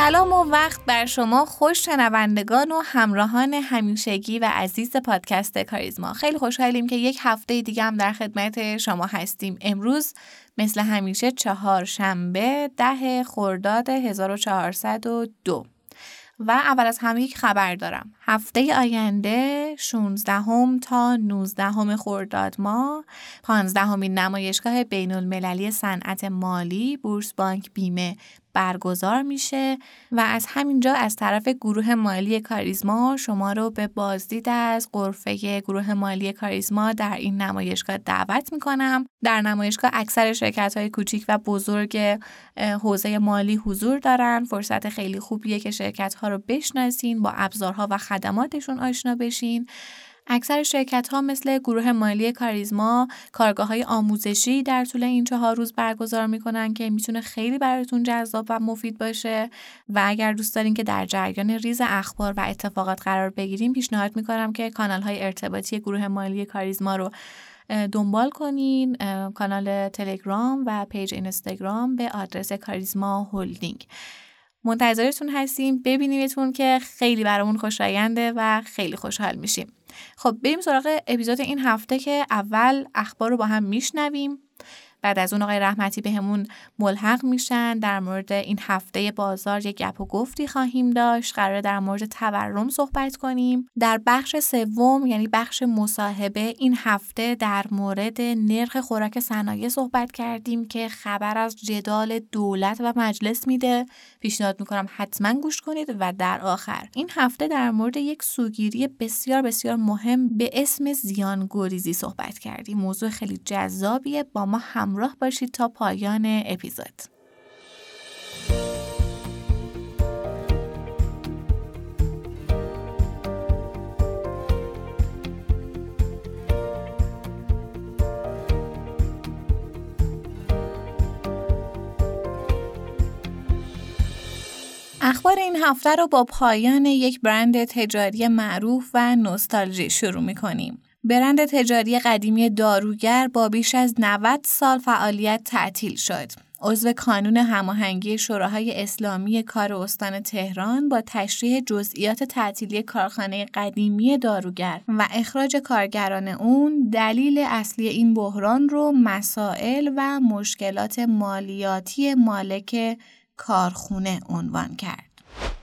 سلام و وقت بر شما خوش شنوندگان و همراهان همیشگی و عزیز پادکست کاریزما. خیلی خوشحالیم که یک هفته دیگه هم در خدمت شما هستیم. امروز مثل همیشه چهار شنبه ده خرداد 1402 و اول از همه یک خبر دارم. هفته آینده 16 هم تا 19 هم خرداد ما 15 همین نمایشگاه بین المللی صنعت مالی بورس بانک بیمه. برگزار میشه و از همینجا از طرف گروه مالی کاریزما شما رو به بازدید از قرفه گروه مالی کاریزما در این نمایشگاه دعوت می‌کنم. در نمایشگاه اکثر شرکت های کوچیک و بزرگ حوزه مالی حضور دارن. فرصت خیلی خوبیه که شرکت ها رو بشناسین با ابزارها و خدماتشون آشنا بشین. اکثر شرکت ها مثل گروه مالی کاریزما کارگاه های آموزشی در طول این چهار روز برگزار می‌کنن که می‌تونه خیلی براتون جذاب و مفید باشه. و اگر دوست دارین که در جریان ریز اخبار و اتفاقات قرار بگیرین پیشنهاد می‌کنم که کانال های ارتباطی گروه مالی کاریزما رو دنبال کنین کانال تلگرام و page اینستاگرام به آدرس کاریزما هولدینگ منتظرتون هستیم ببینیمتون که خیلی برامون خوشاینده و خیلی خوشحال میشیم. خب بریم سراغ اپیزود این هفته که اول اخبار رو با هم میشنویم. بعد از اون آقای رحمتی به ملحق میشن. در مورد این هفته بازار یک گپ و گفتی خواهیم داشت. قرار در مورد تورم صحبت کنیم. در بخش سوم یعنی بخش مصاحبه این هفته در مورد نرخ خوراک صنایع صحبت کردیم که خبر از جدال دولت و مجلس میده. پیشنهاد می‌کنم حتما گوش کنید و در آخر. این هفته در مورد یک سوگیری بسیار بسیار مهم به اسم زیان گریزی صحبت کردیم. موضوع خیلی جذابیه. با ما هم همراه باشید تا پایان اپیزود. اخبار این هفته رو با پایان یک برند تجاری معروف و نوستالژی شروع می کنیم. برند تجاری قدیمی داروگر با بیش از 90 سال فعالیت تعطیل شد. عضو کانون هماهنگی شوراهای اسلامی کار استان تهران با تشریح جزئیات تعطیلی کارخانه قدیمی داروگر و اخراج کارگران اون دلیل اصلی این بحران رو مسائل و مشکلات مالیاتی مالک کارخونه عنوان کرد.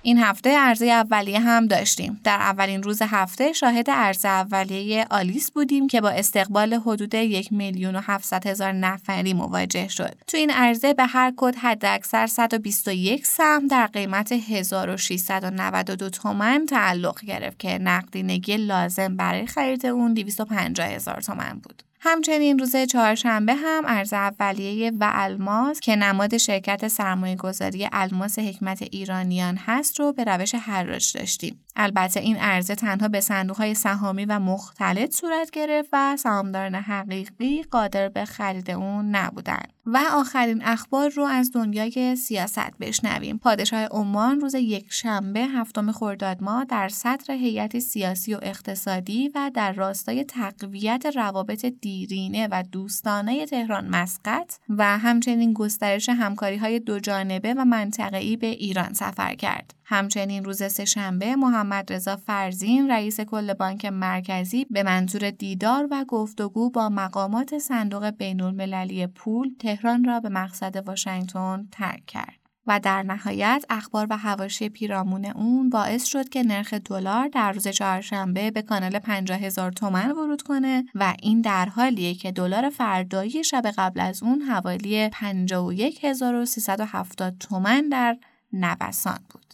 این هفته عرضه اولیه هم داشتیم. در اولین روز هفته شاهد عرضه اولیه آلیس بودیم که با استقبال حدود یک میلیون و هفتصد هزار نفری مواجه شد. تو این عرضه به هر کد حد اکثر 121 سهم در قیمت 1692 تومن تعلق گرفت که نقدینگی لازم برای خرید اون 250 هزار تومن بود. همچنین روز چهارشنبه هم ارز اولیه و الماس که نماد شرکت سرمایه گذاری الماس حکمت ایرانیان هست رو به روش حراج داشتیم. البته این عرضه تنها به صندوق های سهامی و مختلط صورت گرفت و سهامداران حقیقی قادر به خرید اون نبودند. و آخرین اخبار رو از دنیای سیاست بشنویم. پادشاه عمان روز یک شنبه هفتم خرداد ماه در سطر هیئت سیاسی و اقتصادی و در راستای تقویت روابط دیرینه و دوستانه تهران مسقط و همچنین گسترش همکاری های دو جانبه و منطقه‌ای به ایران سفر کرد. همچنین روز سهشنبه محمد رضا فرزین رئیس کل بانک مرکزی به منظور دیدار و گفتگو با مقامات صندوق بین المللی پول تهران را به مقصد واشنگتن ترک کرد. و در نهایت اخبار و حواشی پیرامون اون باعث شد که نرخ دلار در روز چهارشنبه به کانال 50 هزار تومن ورود کنه و این در حالیه که دلار فردایی شب قبل از اون حوالی 51370 تومن در نوسان بود.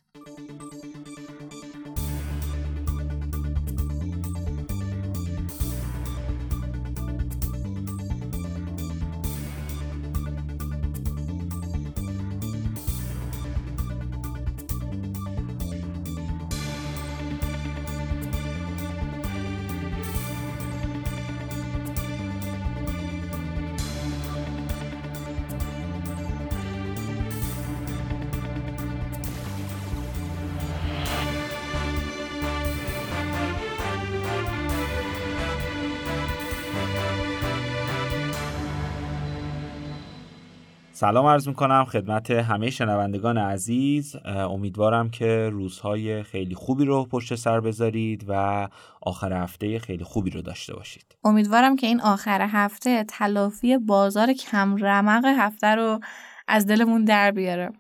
سلام عرض می‌کنم خدمت همه شنوندگان عزیز. امیدوارم که روزهای خیلی خوبی رو پشت سر بذارید و آخر هفته خیلی خوبی رو داشته باشید. امیدوارم که این آخر هفته تلافی بازار کم رمق هفته رو از دلمون در بیاره.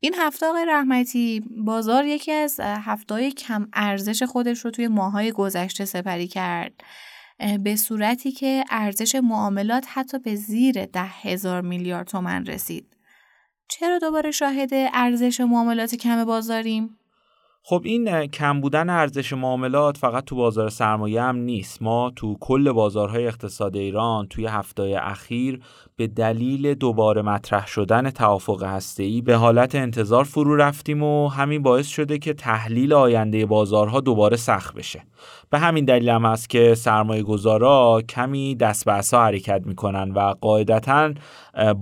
این هفته آقای رحمتی بازار یکی از هفته کم ارزش خودش رو توی ماهای گذشته سپری کرد. به صورتی که ارزش معاملات حتی به زیر ده هزار میلیارد تومن رسید. چرا دوباره شاهد ارزش معاملات کم بازاریم؟ خب این کم بودن ارزش معاملات فقط تو بازار سرمایه هم نیست. ما تو کل بازارهای اقتصاد ایران توی هفته اخیر به دلیل دوباره مطرح شدن توافق هسته‌ای به حالت انتظار فرو رفتیم و همین باعث شده که تحلیل آینده بازارها دوباره سخت بشه. به همین دلیل هم هست که سرمایه گذارا کمی دست به حرکت می‌کنن و قاعدتا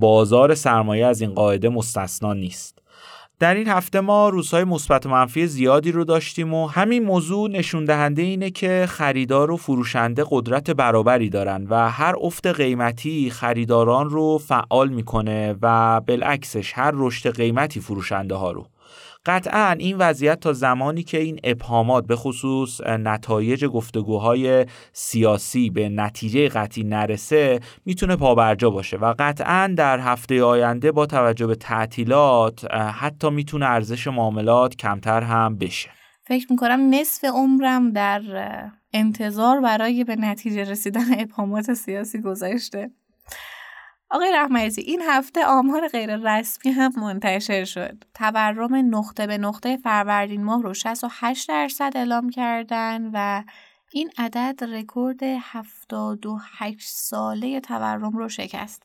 بازار سرمایه از این قاعده مستثنا نیست. در این هفته ما روزهای مثبت و منفی زیادی رو داشتیم و همین موضوع نشون دهنده اینه که خریدار و فروشنده قدرت برابری دارن و هر افت قیمتی خریداران رو فعال می‌کنه و بالعکسش هر رشد قیمتی فروشنده ها رو. قطعا این وضعیت تا زمانی که این ابهامات به خصوص نتایج گفتگوهای سیاسی به نتیجه قطعی نرسه می‌تونه پابرجا باشه و قطعا در هفته آینده با توجه به تعطیلات حتی می‌تونه ارزش معاملات کمتر هم بشه. فکر می‌کنم نصف عمرم در انتظار برای به نتیجه رسیدن ابهامات سیاسی گذاشته آقای رحمتی این هفته آمار غیر رسمی هم منتشر شد. تورم نقطه به نقطه فروردین ماه رو 68 درصد اعلام کردن و این عدد رکورد 78 ساله تورم رو شکست.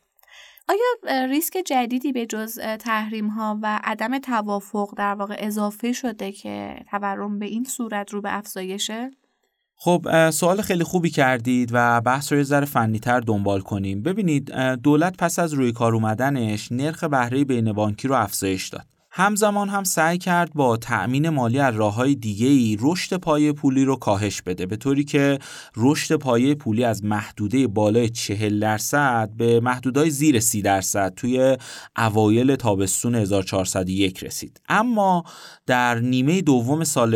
آیا ریسک جدیدی به جز تحریم ها و عدم توافق در واقع اضافه شده که تورم به این صورت رو به افزایشه؟ خب سوال خیلی خوبی کردید و بحث رو یه ذره فنیتر دنبال کنیم. ببینید دولت پس از روی کار اومدنش نرخ بهره بین بانکی رو افزایش داد. همزمان هم سعی کرد با تأمین مالی از راه های دیگه ای رشد پایه پولی رو کاهش بده به طوری که رشد پایه پولی از محدوده بالای 40 درصد به محدودهای زیر 30 درصد توی اوایل تابستون 1401 رسید. اما در نیمه دوم سال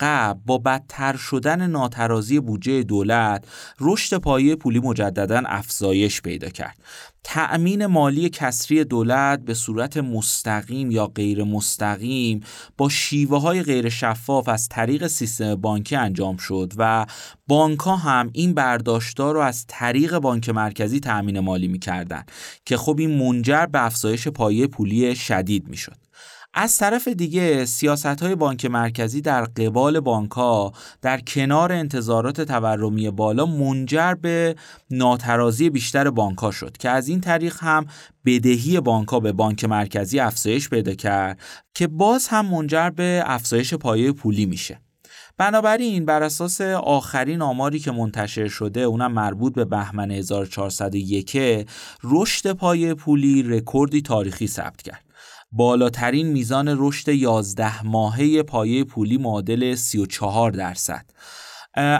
قبل با بدتر شدن ناترازی بودجه دولت رشد پایه پولی مجددا افزایش پیدا کرد. تأمین مالی کسری دولت به صورت مستقیم یا غیر مستقیم با شیوه های غیر شفاف از طریق سیستم بانکی انجام شد و بانک ها هم این برداشتار رو از طریق بانک مرکزی تأمین مالی می‌کردن که خب این منجر به افزایش پایه پولی شدید می‌شد. از طرف دیگه سیاست های بانک مرکزی در قبال بانک ها در کنار انتظارات تورمی بالا منجر به ناترازی بیشتر بانک ها شد که از این طریق هم بدهی بانک ها به بانک مرکزی افزایش پیدا کرد که باز هم منجر به افزایش پایه پولی میشه. بنابراین بر اساس آخرین آماری که منتشر شده اونم مربوط به بهمن 1401 رشد پایه پولی رکوردی تاریخی ثبت کرد. بالاترین میزان رشد 11 ماهه پایه پولی معادل 34 درصد.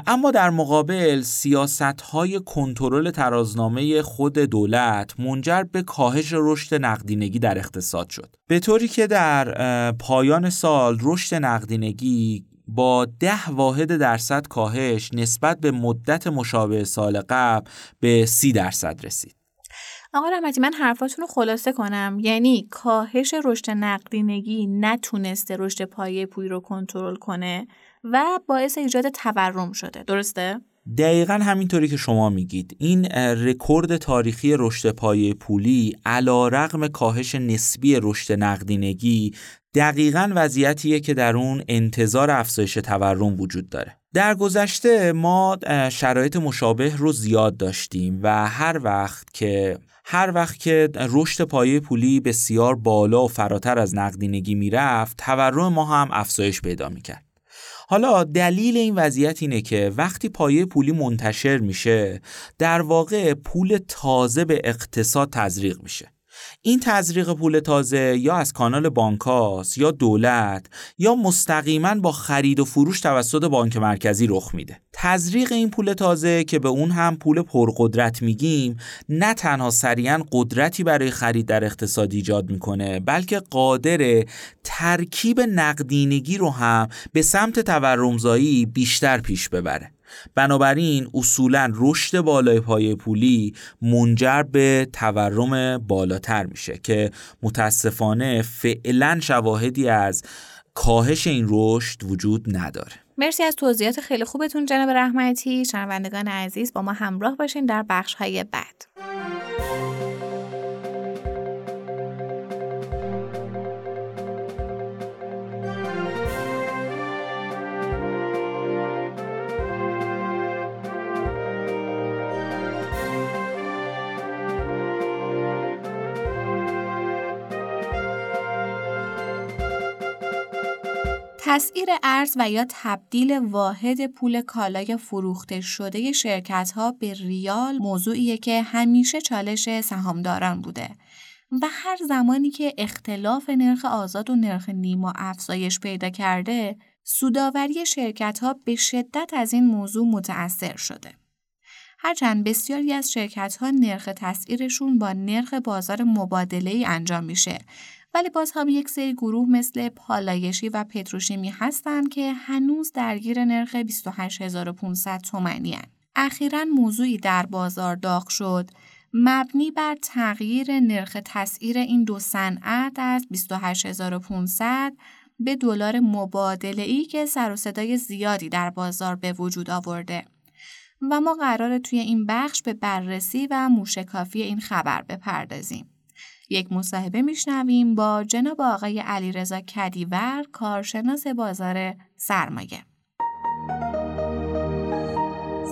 اما در مقابل سیاست های کنترل ترازنامه خود دولت منجر به کاهش رشد نقدینگی در اقتصاد شد. به طوری که در پایان سال رشد نقدینگی با ده واحد درصد کاهش نسبت به مدت مشابه سال قبل به سی درصد رسید. آقا رحمتی من حرفاتون رو خلاصه کنم. یعنی کاهش رشد نقدینگی نتونسته رشد پایه پولی رو کنترل کنه و باعث ایجاد تورم شده. درسته؟ دقیقا همینطوری که شما میگید. این رکورد تاریخی رشد پایه پولی علا رقم کاهش نسبی رشد نقدینگی دقیقا وضعیتیه که در اون انتظار افزایش تورم وجود داره. در گذشته ما شرایط مشابه رو زیاد داشتیم و هر وقت که هر وقت که رشد پایه پولی بسیار بالا و فراتر از نقدینگی می‌رفت تورم ما هم افزایش پیدا می‌کرد. حالا دلیل این وضعیت اینه که وقتی پایه پولی منتشر میشه در واقع پول تازه به اقتصاد تزریق میشه. این تزریق پول تازه یا از کانال بانکاس یا دولت یا مستقیما با خرید و فروش توسط بانک مرکزی رخ میده. تزریق این پول تازه که به اون هم پول پرقدرت میگیم نه تنها سریعا قدرتی برای خرید در اقتصاد ایجاد می‌کنه بلکه قادر ترکیب نقدینگی رو هم به سمت تورمزایی بیشتر پیش ببره. بنابراین اصولا رشد بالای پای پولی منجر به تورم بالاتر میشه که متاسفانه فعلا شواهدی از کاهش این رشد وجود نداره. مرسی از توضیحات خیلی خوبتون جناب رحمتی. شنوندگان عزیز با ما همراه باشین در بخش های بعد. تسعیر ارز و یا تبدیل واحد پول کالای فروخته شده شرکت ها به ریال موضوعیه که همیشه چالش سهامداران بوده و هر زمانی که اختلاف نرخ آزاد و نرخ نیما افزایش پیدا کرده سوداوری شرکت ها به شدت از این موضوع متأثر شده. هرچند بسیاری از شرکت ها نرخ تسعیرشون با نرخ بازار مبادله ای انجام میشه ولی باز هم یک سری گروه مثل پالایشی و پتروشیمی هستند که هنوز درگیر نرخ 28500 تومانی هن. اخیرا موضوعی در بازار داغ شد مبنی بر تغییر نرخ تسعیر این دو صنعت از 28500 به دلار مبادله ای که سر و صدای زیادی در بازار به وجود آورده و ما قرار توی این بخش به بررسی و موشکافی این خبر بپردازیم. یک مصاحبه میشنویم با جناب آقای علیرضا کدیور کارشناس بازار سرمایه.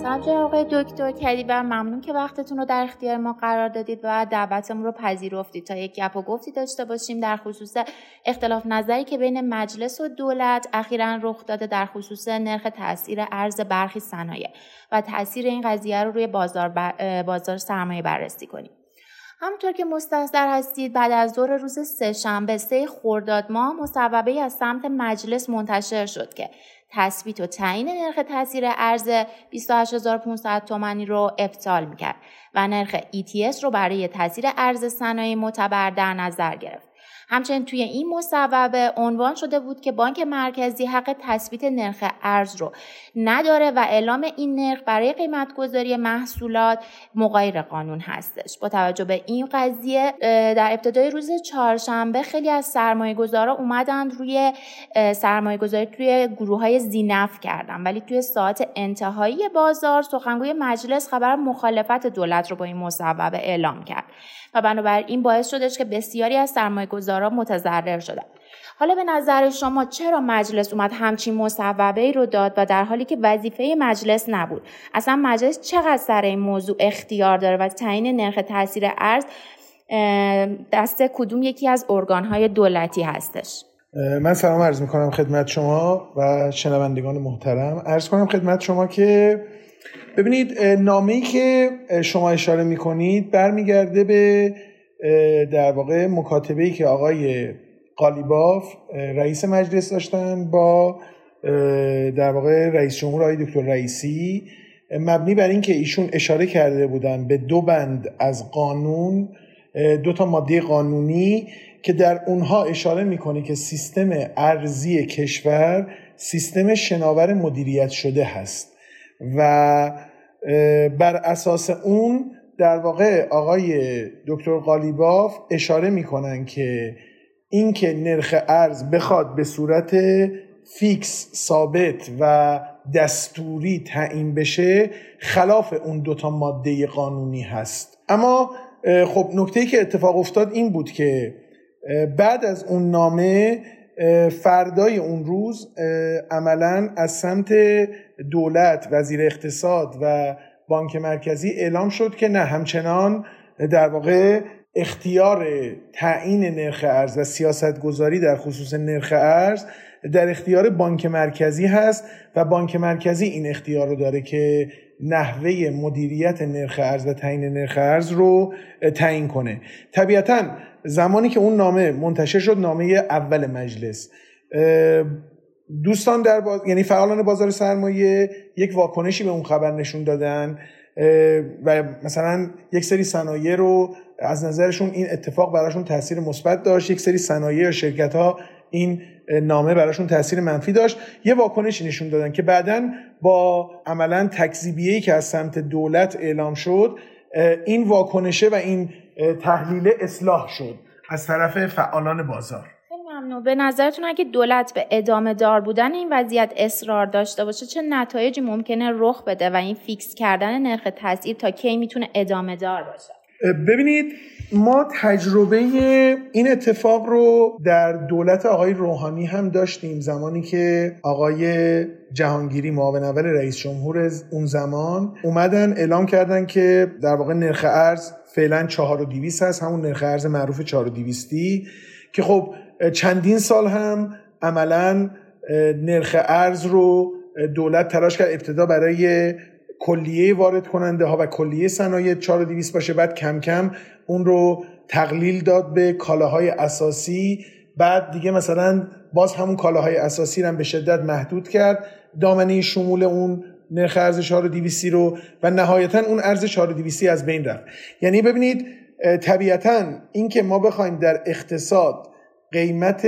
سلام آقای دکتر کدیور ممنون که وقتتون رو در اختیار ما قرار دادید و دعوتمون رو پذیرفتید. تا یک گپ و گفتی داشته باشیم در خصوص اختلاف نظری که بین مجلس و دولت اخیرا رخ داده در خصوص نرخ تاثیر ارز برخی صنایع و تاثیر این قضیه رو روی بازار, بازار سرمایه بررسی کنیم. همونطور که مستحضر هستید بعد از دور روز سه شنبه سه خرداد ماه مصوبه از سمت مجلس منتشر شد که تثبیت و تعیین نرخ تاثیر ارز 28500 تومانی رو ابطال می‌کرد و نرخ ETS رو برای تاثیر ارز صنایع معتبر در نظر گرفت. همچنین توی این مصوبه عنوان شده بود که بانک مرکزی حق تثبیت نرخ ارز رو نداره و اعلام این نرخ برای قیمتگذاری محصولات مغایر قانون هستش. با توجه به این قضیه در ابتدای روز چهارشنبه خیلی از سرمایه گذارا اومدند روی سرمایه گذاری توی گروه های زینف کردن. ولی توی ساعت انتهایی بازار سخنگوی مجلس خبر مخالفت دولت رو با این مصوبه اعلام کرد. و بنابراین باعث شدش که بسیاری از سرمایه گذارا متضرر شدن. حالا به نظر شما چرا مجلس اومد همچین مصوبه ای رو داد و در حالی که وظیفه مجلس نبود؟ اصلا مجلس چقدر سر این موضوع اختیار داره و تعیین نرخ تاثیر ارز دست کدوم یکی از ارگانهای دولتی هستش؟ من سلام عرض می‌کنم خدمت شما و شنوندگان محترم. عرض کنم خدمت شما که ببینید نامه ای که شما اشاره می‌کنید برمیگرده به در واقع مکاتبه ای که آقای قالیباف رئیس مجلس داشتن با در واقع رئیس جمهور آقای دکتر رئیسی مبنی بر اینکه ایشون اشاره کرده بودن به دو بند از قانون دو تا ماده قانونی که در اونها اشاره می‌کنه که سیستم ارزی کشور سیستم شناور مدیریت شده هست و بر اساس اون در واقع آقای دکتر قالیباف اشاره می‌کنن که اینکه نرخ ارز بخواد به صورت فیکس ثابت و دستوری تعیین بشه خلاف اون دوتا ماده قانونی هست. اما خب نکته که اتفاق افتاد این بود که بعد از اون نامه فردای اون روز عملا از سمت دولت وزیر اقتصاد و بانک مرکزی اعلام شد که نه همچنان در واقع اختیار تعیین نرخ ارز و سیاست گذاری در خصوص نرخ ارز در اختیار بانک مرکزی هست و بانک مرکزی این اختیار رو داره که نحوه مدیریت نرخ ارز و تعیین نرخ ارز رو تعیین کنه. طبیعتا زمانی که اون نامه منتشر شد نامه اول مجلس دوستان در باز... یعنی فعالان بازار سرمایه یک واکنشی به اون خبر نشون دادن و مثلا یک سری صنایع رو از نظرشون این اتفاق براشون تاثیر مثبت داشت یک سری صنایع یا شرکت ها این نامه براشون تاثیر منفی داشت. یه واکنشی نشون دادن که بعدا با عملا تکذیبیه‌ای که از سمت دولت اعلام شد این واکنشه و این تحلیل اصلاح شد از طرف فعالان بازار. ممنون به نظرتون اگه دولت به ادامه دار بودن این وضعیت اصرار داشته باشه چه نتایجی ممکنه رخ بده و این فیکس کردن نرخ تاثیر تا کی می‌تونه ادامه دار باشه؟ ببینید ما تجربه این اتفاق رو در دولت آقای روحانی هم داشتیم زمانی که آقای جهانگیری معاون اول رئیس جمهور اون زمان اومدن اعلام کردن که در واقع نرخ ارز فعلا 4200 هست همون نرخ ارز معروف 4200 که خب چندین سال هم عملا نرخ ارز رو دولت تلاش کرد ابتدا برای کلیه وارد کننده ها و کلیه صنایع 4200 باشه. بعد کم کم اون رو تقلیل داد به کالاهای اساسی. بعد دیگه مثلا باز همون کالاهای اساسی رو به شدت محدود کرد. دامنه شمول اون نرخ ارز 4200 رو و نهایتا اون ارز 4200 از بین رفت. یعنی ببینید طبیعتا اینکه ما بخوایم در اقتصاد قیمت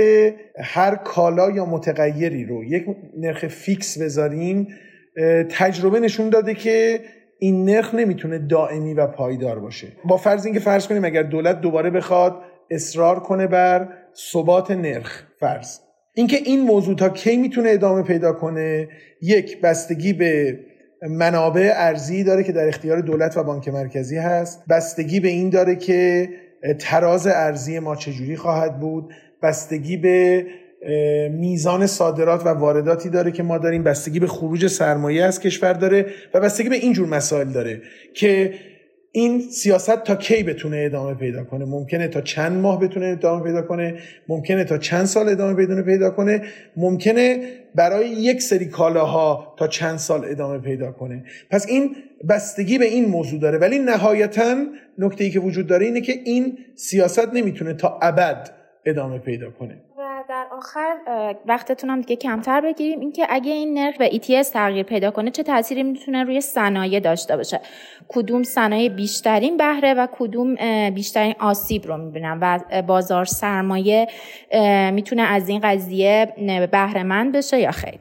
هر کالا یا متغیری رو یک نرخ فیکس بذاریم تجربه نشون داده که این نرخ نمی‌تونه دائمی و پایدار باشه. با فرض اینکه فرض کنیم اگر دولت دوباره بخواد اصرار کنه بر ثبات نرخ فرض. اینکه این موضوع تا کی می‌تونه ادامه پیدا کنه یک بستگی به منابع ارزی داره که در اختیار دولت و بانک مرکزی هست. بستگی به این داره که تراز ارزی ما چجوری خواهد بود. بستگی به میزان صادرات و وارداتی داره که ما داریم بستگی به خروج سرمایه از کشور داره و بستگی به اینجور مسائل داره که این سیاست تا کی بتونه ادامه پیدا کنه؟ ممکنه تا چند ماه بتونه ادامه پیدا کنه؟ ممکنه تا چند سال ادامه پیدا کنه؟ ممکنه برای یک سری کالاها تا چند سال ادامه پیدا کنه؟ پس این بستگی به این موضوع داره. ولی نهایتا نکته ای که وجود داره اینه که این سیاست نمی‌تونه تا ابد ادامه پیدا کنه و در آخر وقتتون هم دیگه کمتر بگیریم. اینکه اگه این نرخ به ETS تغییر پیدا کنه چه تأثیری می‌تونه روی صنایع داشته باشه؟ کدوم صنایع بیشترین بهره و کدوم بیشترین آسیب رو می‌بینم؟ و بازار سرمایه می‌تونه از این قضیه بهره مند بشه یا خیر؟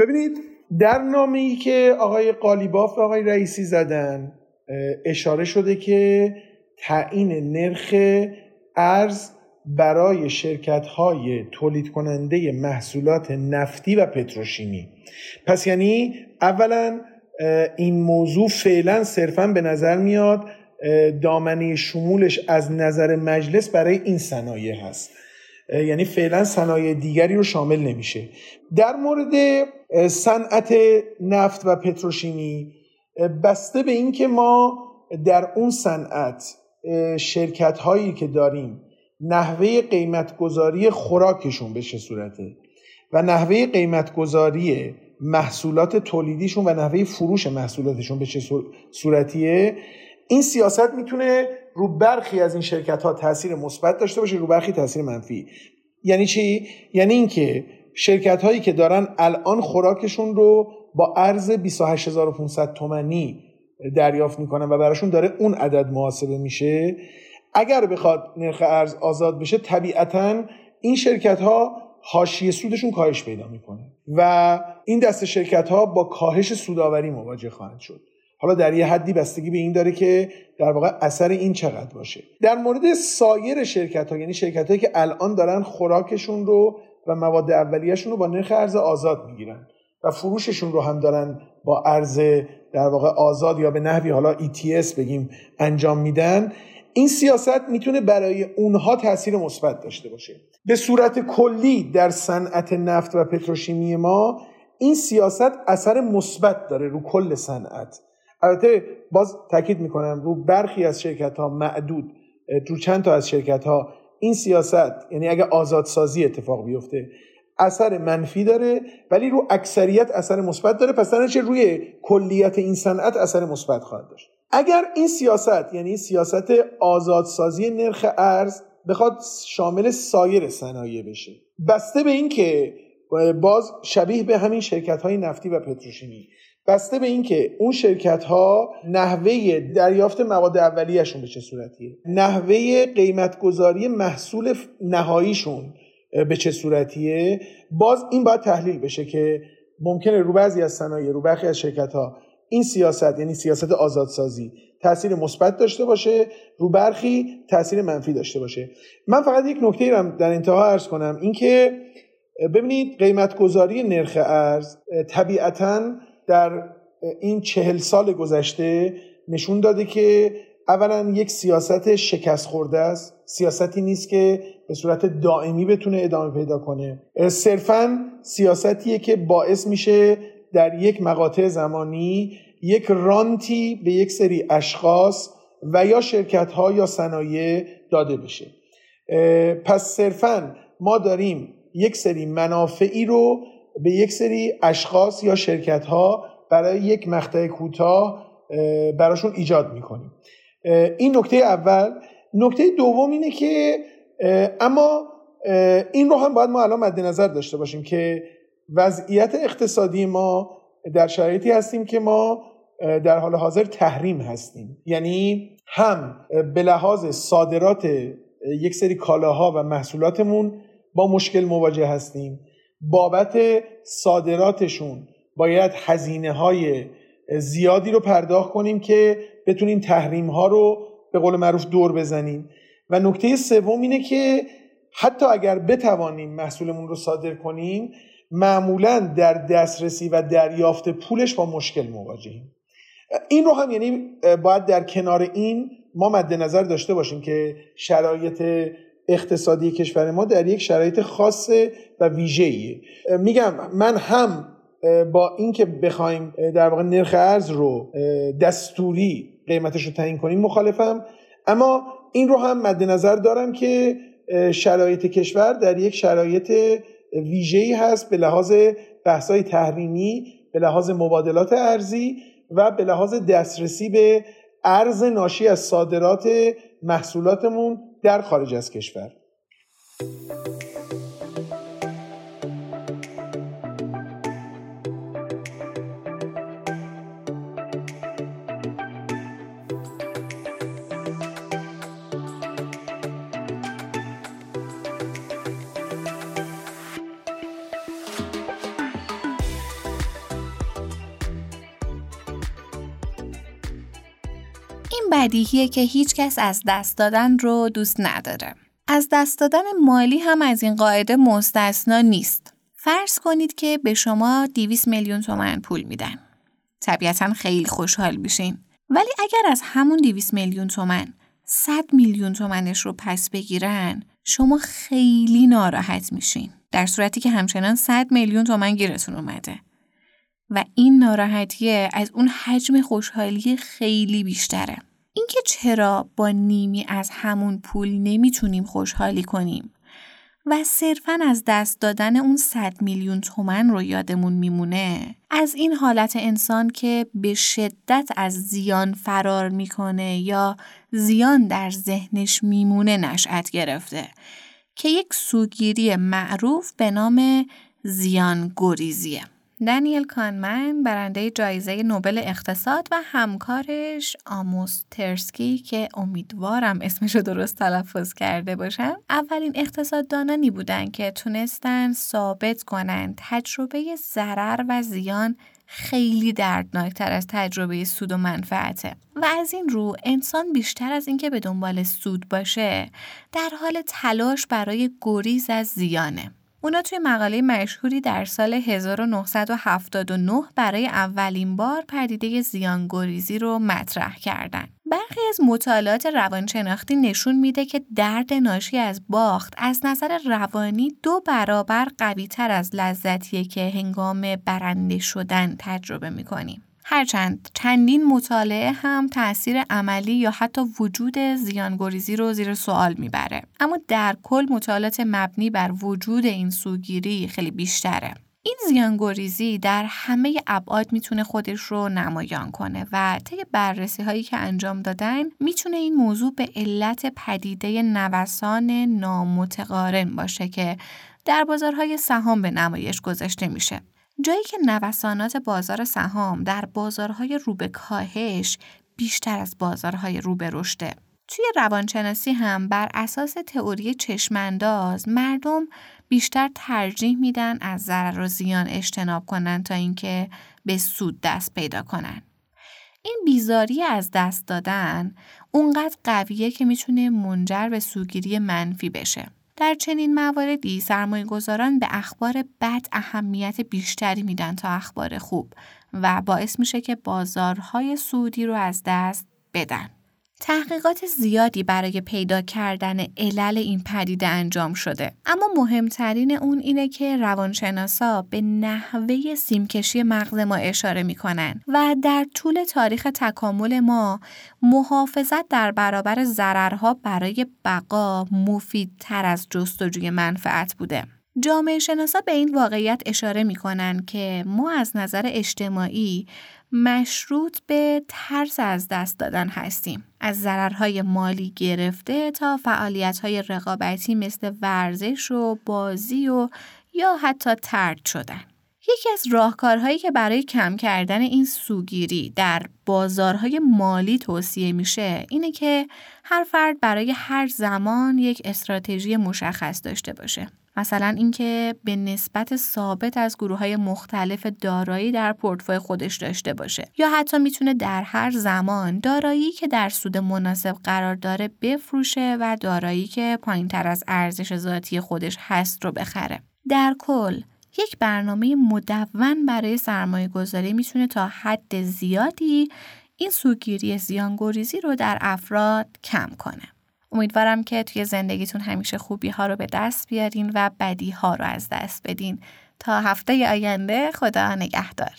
ببینید در نامه ای که آقای قالیباف و آقای رئیسی زدن اشاره شده که تعیین نرخ ارز برای شرکت های تولید کننده محصولات نفتی و پتروشیمی. پس یعنی اولا این موضوع فعلا صرفا به نظر میاد دامنه شمولش از نظر مجلس برای این صنایع هست. یعنی فعلا صنایع دیگری رو شامل نمیشه. در مورد صنعت نفت و پتروشیمی بسته به اینکه ما در اون صنعت شرکت هایی که داریم نحوه قیمتگذاری خوراکشون به چه صورته؟ و نحوه قیمتگذاری محصولات تولیدیشون و نحوه فروش محصولاتشون به چه صورتیه؟ این سیاست می‌تونه رو برخی از این شرکت ها تاثیر مثبت داشته باشه رو برخی تاثیر منفی. یعنی چی؟ یعنی اینکه شرکت هایی که دارن الان خوراکشون رو با ارز 28500 تومانی دریافت می‌کنن و براشون داره اون عدد محاسبه میشه اگر بخواد نرخ ارز آزاد بشه طبیعتا این شرکت ها حاشیه سودشون کاهش پیدا می‌کنه و این دست شرکت ها با کاهش سوداوری مواجه خواهند شد. حالا در یه حدی بستگی به این داره که در واقع اثر این چقدر باشه. در مورد سایر شرکت ها یعنی شرکت هایی که الان دارن خوراکشون رو و مواد اولیهشون رو با نرخ ارز آزاد می‌گیرن و فروششون رو هم دارن با ارز در واقع آزاد یا به نحوی حالا ETS بگیم انجام میدن این سیاست می‌تونه برای اونها تاثیر مثبت داشته باشه. به صورت کلی در صنعت نفت و پتروشیمی ما این سیاست اثر مثبت داره رو کل صنعت. البته باز تاکید می‌کنم رو برخی از شرکت ها معدود رو چند تا از شرکت ها این سیاست یعنی اگه آزادسازی اتفاق بیفته اثر منفی داره ولی رو اکثریت اثر مثبت داره پس در روی کلیت این صنعت اثر مثبت خواهد داشت. اگر این سیاست یعنی سیاست آزادسازی نرخ ارز بخواد شامل سایر صنایع بشه. بسته به این که باز شبیه به همین شرکت های نفتی و پتروشیمی. بسته به اینکه اون شرکت ها نحوه دریافت مواد اولیهشون به چه صورتیه؟ نحوه قیمتگذاری محصول نهاییشون به چه صورتیه؟ باز این باید تحلیل بشه که ممکنه رو بعضی از صنایع رو برخی از شرکت ها این سیاست یعنی سیاست آزادسازی تاثیر مثبت داشته باشه رو برخی تاثیر منفی داشته باشه. من فقط یک نکته رو در انتها عرض کنم اینکه ببینید قیمت گذاری نرخ ارز طبیعتا در این چهل سال گذشته نشون داده که اولا یک سیاست شکست خورده است. سیاستی نیست که به صورت دائمی بتونه ادامه پیدا کنه. صرفا سیاستیه که باعث میشه در یک مقاطع زمانی یک رانتی به یک سری اشخاص و یا شرکت ها یا صنایع داده بشه. پس صرفا ما داریم یک سری منافعی رو به یک سری اشخاص یا شرکت ها برای یک مقطع کوتاه براشون ایجاد می‌کنیم. این نکته اول. نکته دوم اینه که اما این رو هم باید ما الان مد نظر داشته باشیم که وضعیت اقتصادی ما در شرایطی هستیم که ما در حال حاضر تحریم هستیم. یعنی هم به لحاظ صادرات یک سری کالاها و محصولاتمون با مشکل مواجه هستیم. بابت صادراتشون باید هزینه های زیادی رو پرداخت کنیم که بتونیم تحریم ها رو به قول معروف دور بزنیم. و نکته سوم اینه که حتی اگر بتوانیم محصولمون رو صادر کنیم معمولا در دسترسی و دریافت پولش با مشکل مواجهیم. این رو هم یعنی باید در کنار این ما مد نظر داشته باشیم که شرایط اقتصادی کشور ما در یک شرایط خاص و ویژه‌ایه. میگم من هم با اینکه بخوایم در واقع نرخ ارز رو دستوری قیمتش رو تعیین کنیم مخالفم. اما این رو هم مد نظر دارم که شرایط کشور در یک شرایط ویژه‌ای هست به لحاظ بحث‌های تحریمی به لحاظ مبادلات ارزی و به لحاظ دسترسی به ارز ناشی از صادرات محصولاتمون در خارج از کشور. این بدیهیه که هیچکس از دست دادن رو دوست نداره. از دست دادن مالی هم از این قاعده مستثنا نیست. فرض کنید که به شما 200 میلیون تومن پول میدن. طبیعتا خیلی خوشحال میشین. ولی اگر از همون 200 میلیون تومن 100 میلیون تومنش رو پس بگیرن شما خیلی ناراحت میشین. در صورتی که همچنان 100 میلیون تومن گیرتون اومده. و این ناراحتیه از اون حجم خوشحالی خیلی بیشتره. اینکه چرا با نیمی از همون پول نمی‌تونیم خوشحالی کنیم؟ و صرفا از دست دادن اون 100 میلیون تومن رو یادمون میمونه؟ از این حالت انسان که به شدت از زیان فرار می‌کنه یا زیان در ذهنش میمونه نشأت گرفته که یک سوگیری معروف به نام زیان گریزیه دنیل کانمن برنده جایزه نوبل اقتصاد و همکارش آموس ترسکی که امیدوارم اسمشو درست تلفظ کرده باشم. اولین اقتصاددانانی بودن که تونستن ثابت کنن تجربه ضرر و زیان خیلی دردناکتر از تجربه سود و منفعته. و از این رو انسان بیشتر از اینکه به دنبال سود باشه در حال تلاش برای گریز از زیانه. اونا توی مقاله مشهوری در سال 1979 برای اولین بار پدیده زیانگریزی رو مطرح کردن. برخی از مطالعات روانشناختی نشون میده که درد ناشی از باخت از نظر روانی دو برابر قوی تر از لذتیه که هنگام برنده شدن تجربه می‌کنیم. هرچند چندین مطالعه هم تاثیر عملی یا حتی وجود زیانگریزی رو زیر سوال می‌بره اما در کل مطالعات مبنی بر وجود این سوگیری خیلی بیشتره این زیانگوریزی در همه ابعاد می‌تونه خودش رو نمایان کنه و طی بررسی هایی که انجام دادن می‌تونه این موضوع به علت پدیده نوسان نامتقارن باشه که در بازارهای سهام به نمایش گذاشته میشه. جایی که نوسانات بازار سهام در بازارهای رو به کاهش بیشتر از بازارهای رو به رشده. توی روانشناسی هم بر اساس تئوری چشمانداز مردم بیشتر ترجیح میدن از ضرر و زیان اجتناب کنن تا اینکه به سود دست پیدا کنن. این بیزاری از دست دادن اونقدر قویه که می‌تونه منجر به سوگیری منفی بشه. در چنین مواردی سرمایه گذاران به اخبار بد اهمیت بیشتری میدن تا اخبار خوب و باعث میشه که بازارهای سودی رو از دست بدن. تحقیقات زیادی برای پیدا کردن علل این پدیده انجام شده. اما مهمترین اون اینه که روانشناسا به نحوه سیمکشی مغز ما اشاره می‌کنن و در طول تاریخ تکامل ما محافظت در برابر ضررها برای بقا مفیدتر از جستجوی منفعت بوده. جامعه شناسا به این واقعیت اشاره می که ما از نظر اجتماعی مشروط به ترس از دست دادن هستیم. از ضررهای مالی گرفته تا فعالیتهای رقابتی مثل ورزش و بازی و یا حتی ترد شدن. یکی از راهکارهایی که برای کم کردن این سوگیری در بازارهای مالی توصیه میشه اینه که هر فرد برای هر زمان یک استراتژی مشخص داشته باشه. مثلا اینکه به نسبت ثابت از گروه های مختلف دارایی در پورتفوی خودش داشته باشه یا حتی می‌تونه در هر زمان دارایی که در سود مناسب قرار داره بفروشه و دارایی که پایین تر از ارزش ذاتی خودش هست رو بخره در کل یک برنامه مدون برای سرمایه گذاری می‌تونه تا حد زیادی این سوگیری زیان‌گریزی رو در افراد کم کنه. امیدوارم که توی زندگیتون همیشه خوبی ها رو به دست بیارین و بدی ها رو از دست بدین تا هفته آینده خدا نگهدار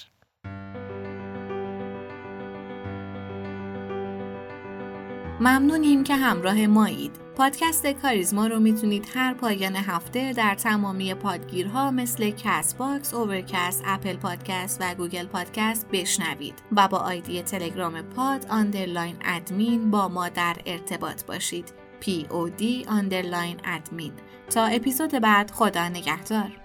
ممنونیم که همراه مایید. پادکست کاریزما رو می‌تونید هر پایان هفته در تمامی پادگیرها مثل Castbox، Overcast، Apple Podcast و Google Podcast بشنوید و با آیدی تلگرام pod underline admin با ما در ارتباط باشید. POD underline admin. تا اپیزود بعد خدا نگهدار.